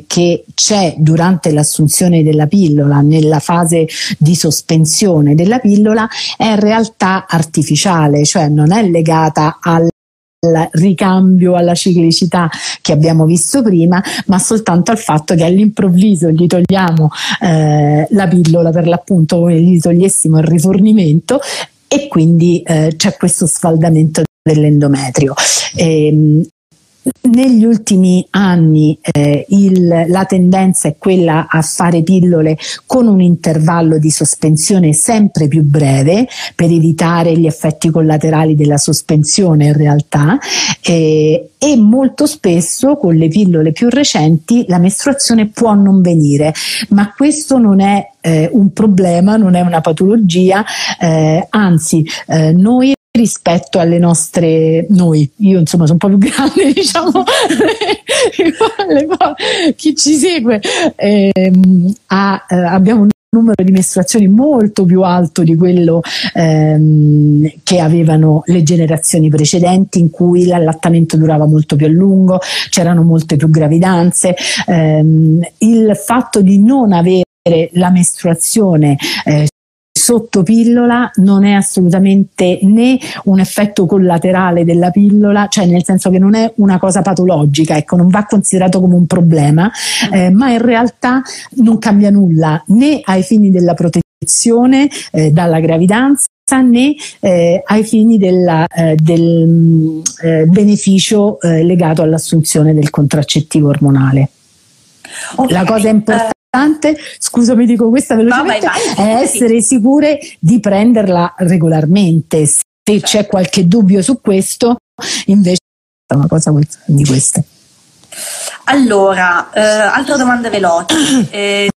che c'è durante l'assunzione della pillola, nella fase di sospensione della pillola, è in realtà artificiale, cioè non è legata al ricambio alla ciclicità che abbiamo visto prima, ma soltanto al fatto che all'improvviso gli togliamo eh, la pillola per l'appunto gli togliessimo il rifornimento e quindi eh, c'è questo sfaldamento dell'endometrio. Eh, negli ultimi anni eh, il, la tendenza è quella a fare pillole con un intervallo di sospensione sempre più breve per evitare gli effetti collaterali della sospensione in realtà eh, e molto spesso con le pillole più recenti la mestruazione può non venire ma questo non è eh, un problema, non è una patologia, eh, anzi eh, noi rispetto alle nostre noi. Io insomma sono un po' più grande diciamo. Chi ci segue ehm, ha, eh, abbiamo un numero di mestruazioni molto più alto di quello ehm, che avevano le generazioni precedenti in cui l'allattamento durava molto più a lungo, c'erano molte più gravidanze, ehm, il fatto di non avere la mestruazione eh, sotto pillola non è assolutamente né un effetto collaterale della pillola, cioè nel senso che non è una cosa patologica, ecco, non va considerato come un problema, eh, ma in realtà non cambia nulla né ai fini della protezione eh, dalla gravidanza né eh, ai fini della, eh, del mm, eh, beneficio eh, legato all'assunzione del contraccettivo ormonale. Okay. La cosa importante importante, scusami dico questa velocemente, vai, vai. è essere sicure di prenderla regolarmente. Se certo. c'è qualche dubbio su questo, invece è una cosa di queste.
Allora, eh, altra domanda veloce. Eh,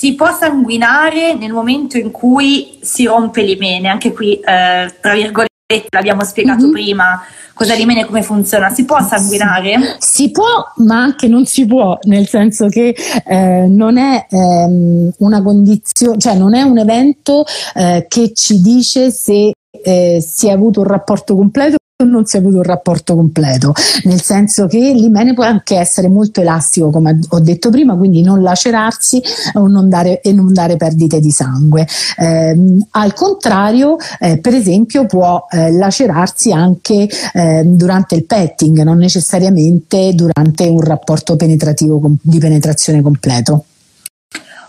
si può sanguinare nel momento in cui si rompe l'imene? Anche qui, eh, tra virgolette, l'abbiamo spiegato mm-hmm. prima cosa rimane, come funziona. Si può sanguinare?
Si può, ma anche non si può, nel senso che eh, non è ehm, una condizione, cioè non è un evento eh, che ci dice se eh, si è avuto un rapporto completo non si è avuto un rapporto completo, nel senso che l'imene può anche essere molto elastico, come ho detto prima, quindi non lacerarsi non dare, e non dare perdite di sangue. Eh, al contrario, eh, per esempio, può eh, lacerarsi anche ehm, durante il petting, non necessariamente durante un rapporto penetrativo di penetrazione completo.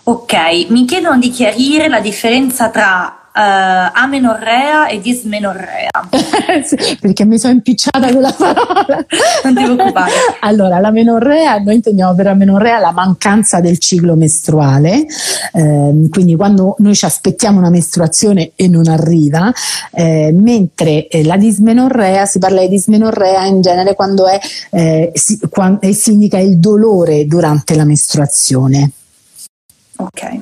Ok, mi chiedono di chiarire la differenza tra uh, amenorrea e dismenorrea.
perché mi sono impicciata con la parola.
non ti preoccupare.
Allora, la menorrea, noi intendiamo per amenorrea la mancanza del ciclo mestruale, eh, quindi quando noi ci aspettiamo una mestruazione e non arriva, eh, mentre eh, la dismenorrea, si parla di dismenorrea in genere quando, è, eh, si, quando si indica il dolore durante la mestruazione.
Ok.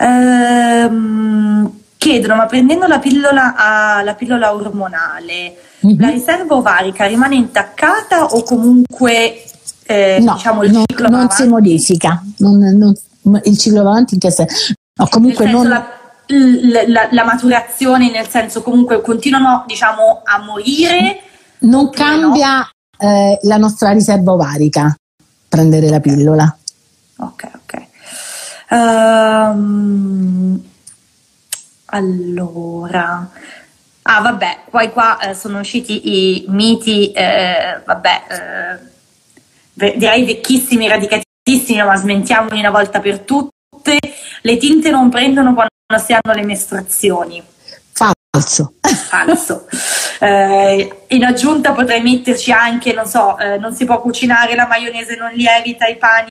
Um, chiedono ma prendendo la pillola, a, la pillola ormonale mm-hmm. la riserva ovarica rimane intaccata o comunque eh,
no,
diciamo il
non,
ciclo
non si modifica. Non, non, il ciclo va avanti in che senso no, comunque non...
La, la, la, maturazione nel senso comunque continuano diciamo a morire?
Non cambia no? eh, la nostra riserva ovarica prendere la pillola.
Ok ok. Um, allora, ah vabbè, poi qua eh, sono usciti i miti, eh, vabbè, eh, direi vecchissimi, radicatissimi, ma smentiamoli una volta per tutte. Le tinte non prendono quando si hanno le mestruazioni.
Falso.
Falso. Eh, in aggiunta potrei metterci anche, non so, eh, non si può cucinare la maionese, non lievita, i pani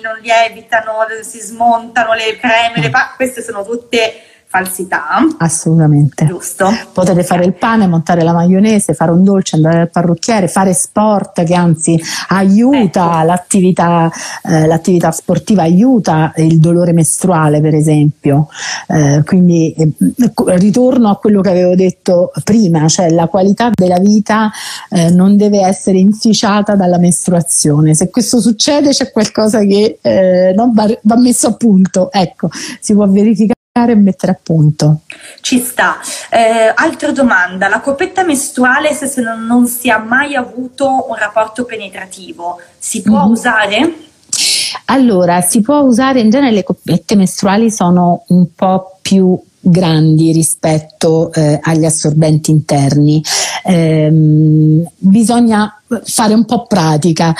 non lievitano, si smontano le creme, le pa- queste sono tutte falsità.
Assolutamente.
Giusto.
Potete fare il pane, montare la maionese, fare un dolce, andare al parrucchiere, fare sport che anzi aiuta ecco. l'attività, eh, l'attività, sportiva, aiuta il dolore mestruale per esempio. Eh, quindi eh, ritorno a quello che avevo detto prima, cioè la qualità della vita eh, non deve essere inficiata dalla mestruazione. Se questo succede c'è qualcosa che eh, non va, va messo a punto. Ecco, si può verificare e mettere a punto.
Ci sta. Eh, altra domanda, la coppetta mestruale se non, non, si ha mai avuto un rapporto penetrativo, si può mm-hmm. usare?
Allora, si può usare, in genere le coppette mestruali sono un po' più grandi rispetto eh, agli assorbenti interni. Eh, bisogna fare un po' pratica.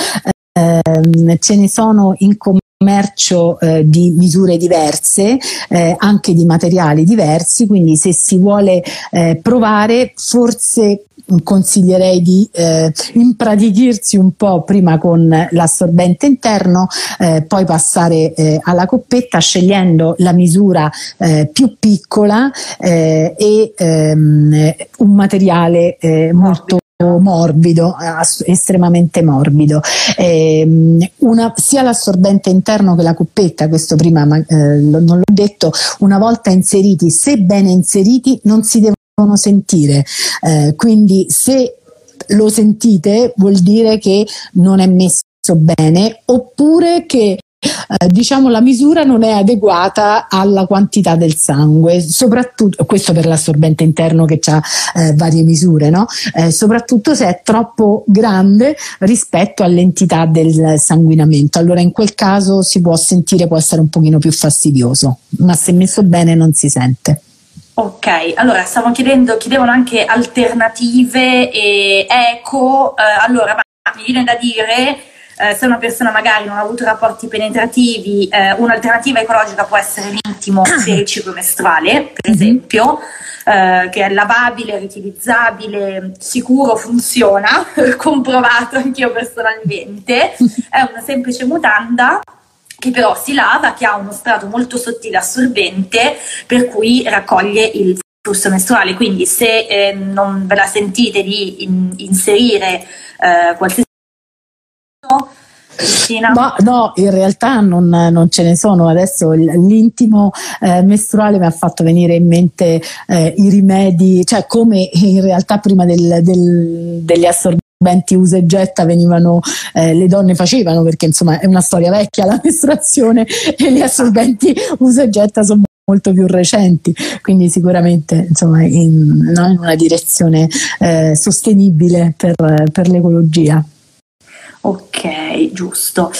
Eh, ce ne sono in commercio commercio eh, di misure diverse, eh, anche di materiali diversi, quindi se si vuole eh, provare forse consiglierei di eh, impratichirsi un po' prima con l'assorbente interno, eh, poi passare eh, alla coppetta scegliendo la misura eh, più piccola eh, e ehm, un materiale eh, molto morbido, estremamente morbido. Eh, una, sia l'assorbente interno che la cuppetta, questo prima ma, eh, non l'ho detto, una volta inseriti, se bene inseriti, non si devono sentire. Eh, quindi se lo sentite vuol dire che non è messo bene oppure che eh, diciamo la misura non è adeguata alla quantità del sangue, soprattutto questo per l'assorbente interno che ha eh, varie misure, no? eh, soprattutto se è troppo grande rispetto all'entità del sanguinamento. Allora in quel caso si può sentire, può essere un pochino più fastidioso, ma se messo bene non si sente.
Ok, allora stavo chiedendo, chiedevano anche alternative e eco, eh, allora ma mi viene da dire eh, se una persona magari non ha avuto rapporti penetrativi, eh, un'alternativa ecologica può essere l'intimo per il ciclo mestruale, per mhm. esempio, eh, che è lavabile, riutilizzabile, sicuro, funziona, comprovato anch'io personalmente, è una semplice mutanda che però si lava, che ha uno strato molto sottile assorbente, per cui raccoglie il flusso mestruale. Quindi se eh, non ve la sentite di in, inserire eh, qualsiasi
Ma no, in realtà non, non, ce ne sono. Adesso l'intimo eh, mestruale mi ha fatto venire in mente eh, i rimedi, cioè come in realtà prima del, del, degli assorbenti usa e getta venivano eh, le donne facevano perché insomma è una storia vecchia la mestruazione e gli assorbenti usa e getta sono molto più recenti, quindi sicuramente insomma in, no, in una direzione eh, sostenibile per, per l'ecologia.
Ok, giusto.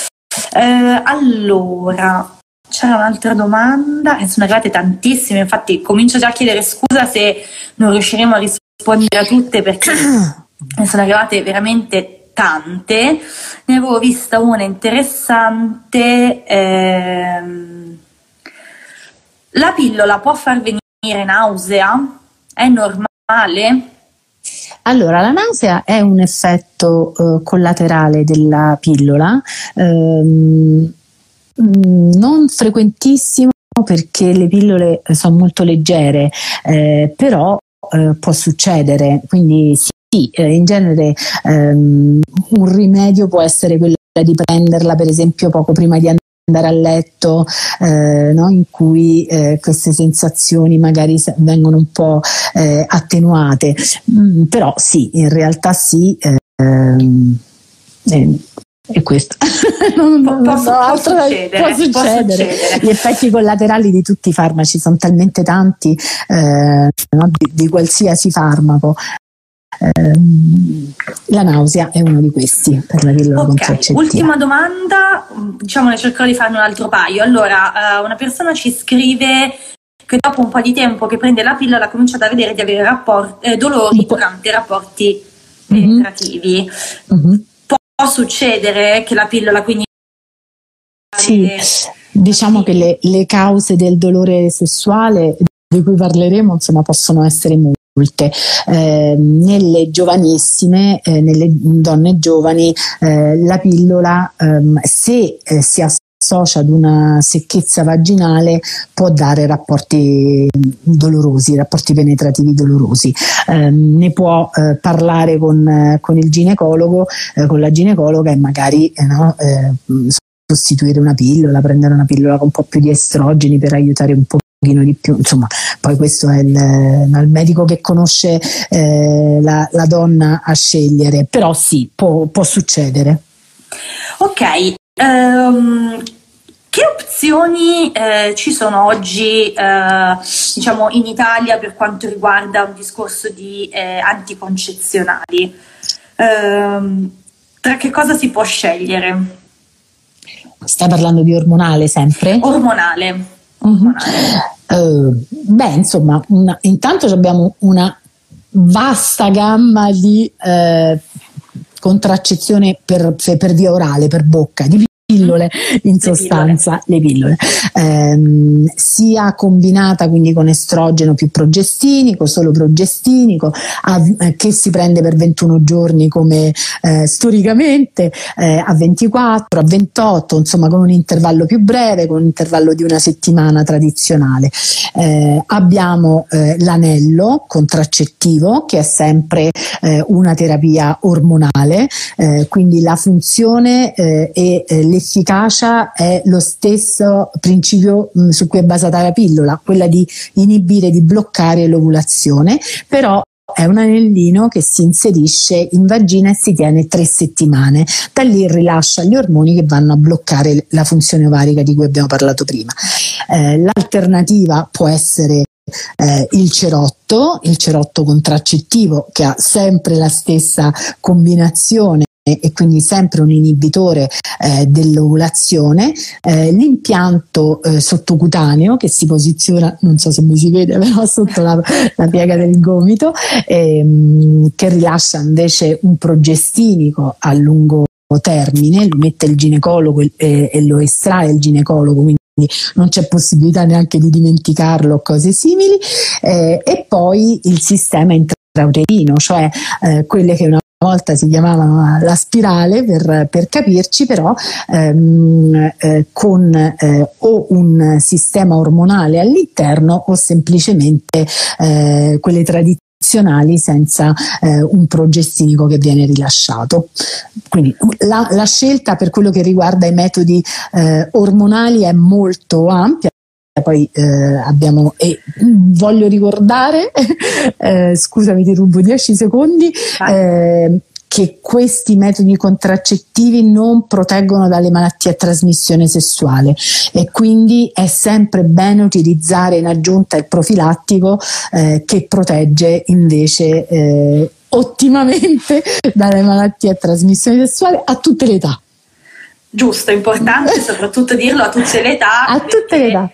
Eh, allora, c'era un'altra domanda, ne sono arrivate tantissime, infatti comincio già a chiedere scusa se non riusciremo a rispondere a tutte perché ne sono arrivate veramente tante. Ne avevo vista una interessante. Ehm, la pillola può far venire nausea? È normale?
Allora, la nausea è un effetto eh, collaterale della pillola, ehm, mm, non frequentissimo perché le pillole sono molto leggere, eh, però eh, può succedere, quindi sì, eh, in genere ehm, un rimedio può essere quello di prenderla per esempio poco prima di andare andare a letto eh, no? in cui eh, queste sensazioni magari vengono un po' eh, attenuate mm, però sì in realtà sì ehm, eh, è questo
non, no, altro, può, succedere, può, succedere. può, succedere,
gli effetti collaterali di tutti i farmaci sono talmente tanti eh, no? di, di, qualsiasi farmaco Ehm, la nausea è uno di questi per la pillola okay.
Ultima domanda, diciamo ne cercherò di farne un altro paio. Allora, uh, una persona ci scrive che dopo un po' di tempo che prende la pillola ha cominciato a vedere di avere rapporti, eh, dolori durante i rapporti mm-hmm. penetrativi. Mm-hmm. Può succedere che la pillola quindi...
Sì, diciamo che le, le cause del dolore sessuale di cui parleremo insomma possono essere molte eh, nelle giovanissime, eh, nelle donne giovani, eh, la pillola, ehm, se eh, si associa ad una secchezza vaginale, può dare rapporti dolorosi, rapporti penetrativi dolorosi. Ehm, ne può eh, parlare con, con, il ginecologo, eh, con la ginecologa e magari no, sostituire una pillola, prendere una pillola con un po' più di estrogeni per aiutare un po' di più, insomma, poi questo è il, il medico che conosce eh, la, la, donna a scegliere, però sì, può, può succedere.
Ok, um, che opzioni eh, ci sono oggi eh, diciamo in Italia per quanto riguarda un discorso di eh, anticoncezionali? Ehm, tra che cosa si può scegliere?
Stai parlando di ormonale sempre?
Ormonale.
Uh-huh. Uh, beh, insomma, una, intanto abbiamo una vasta gamma di eh, contraccezione per, per, via orale, per bocca, pillole in sostanza, le pillole, ehm, sia combinata quindi con estrogeno più progestinico, solo progestinico, a, eh, che si prende per 21 giorni come eh, storicamente, eh, a 24, a 28, insomma con un intervallo più breve, con un intervallo di una settimana tradizionale. Eh, abbiamo eh, l'anello contraccettivo che è sempre eh, una terapia ormonale, quindi la funzione e l'efficacia è lo stesso principio su cui è basata la pillola, quella di inibire, di bloccare l'ovulazione, però è un anellino che si inserisce in vagina e si tiene tre settimane. Da lì rilascia gli ormoni che vanno a bloccare la funzione ovarica di cui abbiamo parlato prima. Eh, l'alternativa può essere eh, il cerotto, il cerotto contraccettivo che ha sempre la stessa combinazione e quindi sempre un inibitore eh, dell'ovulazione, eh, l'impianto eh, sottocutaneo che si posiziona, non so se mi si vede, però sotto la, la piega del gomito, ehm, che rilascia invece un progestinico a lungo termine, lo mette il ginecologo e, e lo estrae il ginecologo, quindi non c'è possibilità neanche di dimenticarlo o cose simili, eh, e poi il sistema intrauterino, cioè eh, quelle che una volta si chiamavano la spirale per, per capirci, però ehm, eh, con eh, o un sistema ormonale all'interno o semplicemente eh, quelle tradizionali senza eh, un progestinico che viene rilasciato. Quindi la, la, scelta per quello che riguarda i metodi eh, ormonali è molto ampia poi eh, abbiamo e voglio ricordare eh, scusami ti rubo 10 secondi eh, che questi metodi contraccettivi non proteggono dalle malattie a trasmissione sessuale e quindi è sempre bene utilizzare in aggiunta il profilattico eh, che protegge invece eh, ottimamente dalle malattie a trasmissione sessuale a tutte le età.
Giusto, importante soprattutto dirlo a tutte le età.
A tutte le età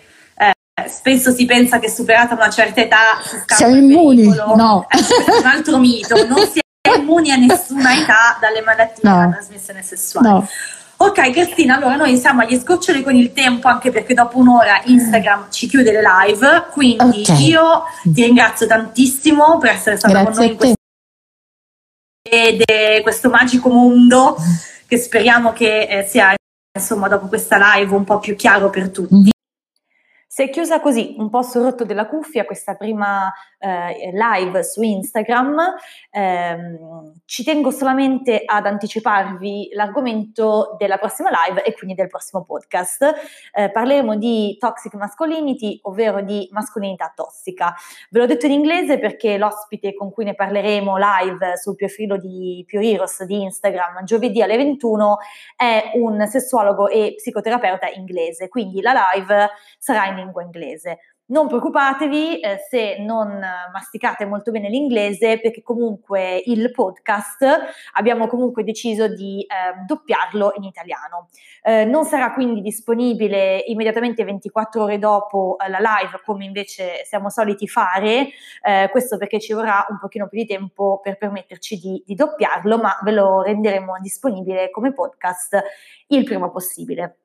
spesso si pensa che superata una certa età
si siamo immuni, no.
È un altro mito, non si è immuni a nessuna età dalle malattie no. della trasmissione sessuale. No. Ok Cristina, allora noi siamo agli scoccioli con il tempo anche perché dopo un'ora Instagram ci chiude le live, quindi okay. io ti ringrazio tantissimo per essere stata
Grazie
con noi in questo, ed questo magico mondo che speriamo che eh, sia insomma dopo questa live un po' più chiaro per tutti.
Si è chiusa così, un po' sul rotto della cuffia, questa prima eh, live su Instagram. Eh, ci tengo solamente ad anticiparvi l'argomento della prossima live e quindi del prossimo podcast. Eh, parleremo di toxic masculinity, ovvero di mascolinità tossica. Ve l'ho detto in inglese perché l'ospite con cui ne parleremo live sul profilo di Heroes di Instagram giovedì alle 21 è un sessuologo e psicoterapeuta inglese, quindi la live sarà in lingua inglese. Non preoccupatevi eh, se non masticate molto bene l'inglese perché comunque il podcast abbiamo comunque deciso di eh, doppiarlo in italiano. Eh, non sarà quindi disponibile immediatamente 24 ore dopo la live come invece siamo soliti fare, eh, questo perché ci vorrà un pochino più di tempo per permetterci di, di doppiarlo, ma ve lo renderemo disponibile come podcast il prima possibile.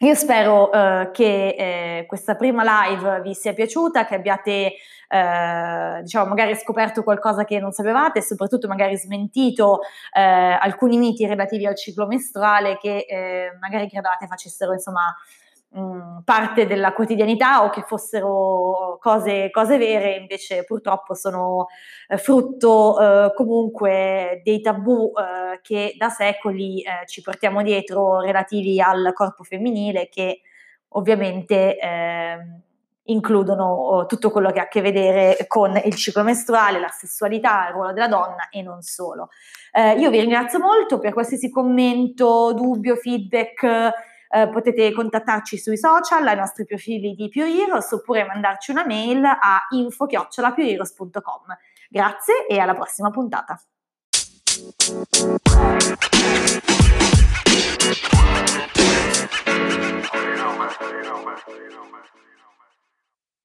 Io spero eh, che eh, questa prima live vi sia piaciuta, che abbiate eh, diciamo magari scoperto qualcosa che non sapevate e soprattutto magari smentito eh, alcuni miti relativi al ciclo mestruale che eh, magari credevate facessero insomma parte della quotidianità o che fossero cose, cose vere, invece purtroppo sono eh, frutto eh, comunque dei tabù eh, che da secoli eh, ci portiamo dietro relativi al corpo femminile che ovviamente ehm, includono oh, tutto quello che ha a che vedere con il ciclo mestruale, la sessualità, il ruolo della donna e non solo. Eh, io vi ringrazio molto per qualsiasi commento, dubbio, feedback eh, potete contattarci sui social, ai nostri profili di Pure oppure mandarci una mail a info-pureheroes.com. Grazie e alla prossima puntata. you know, man. You know, man. You know, man.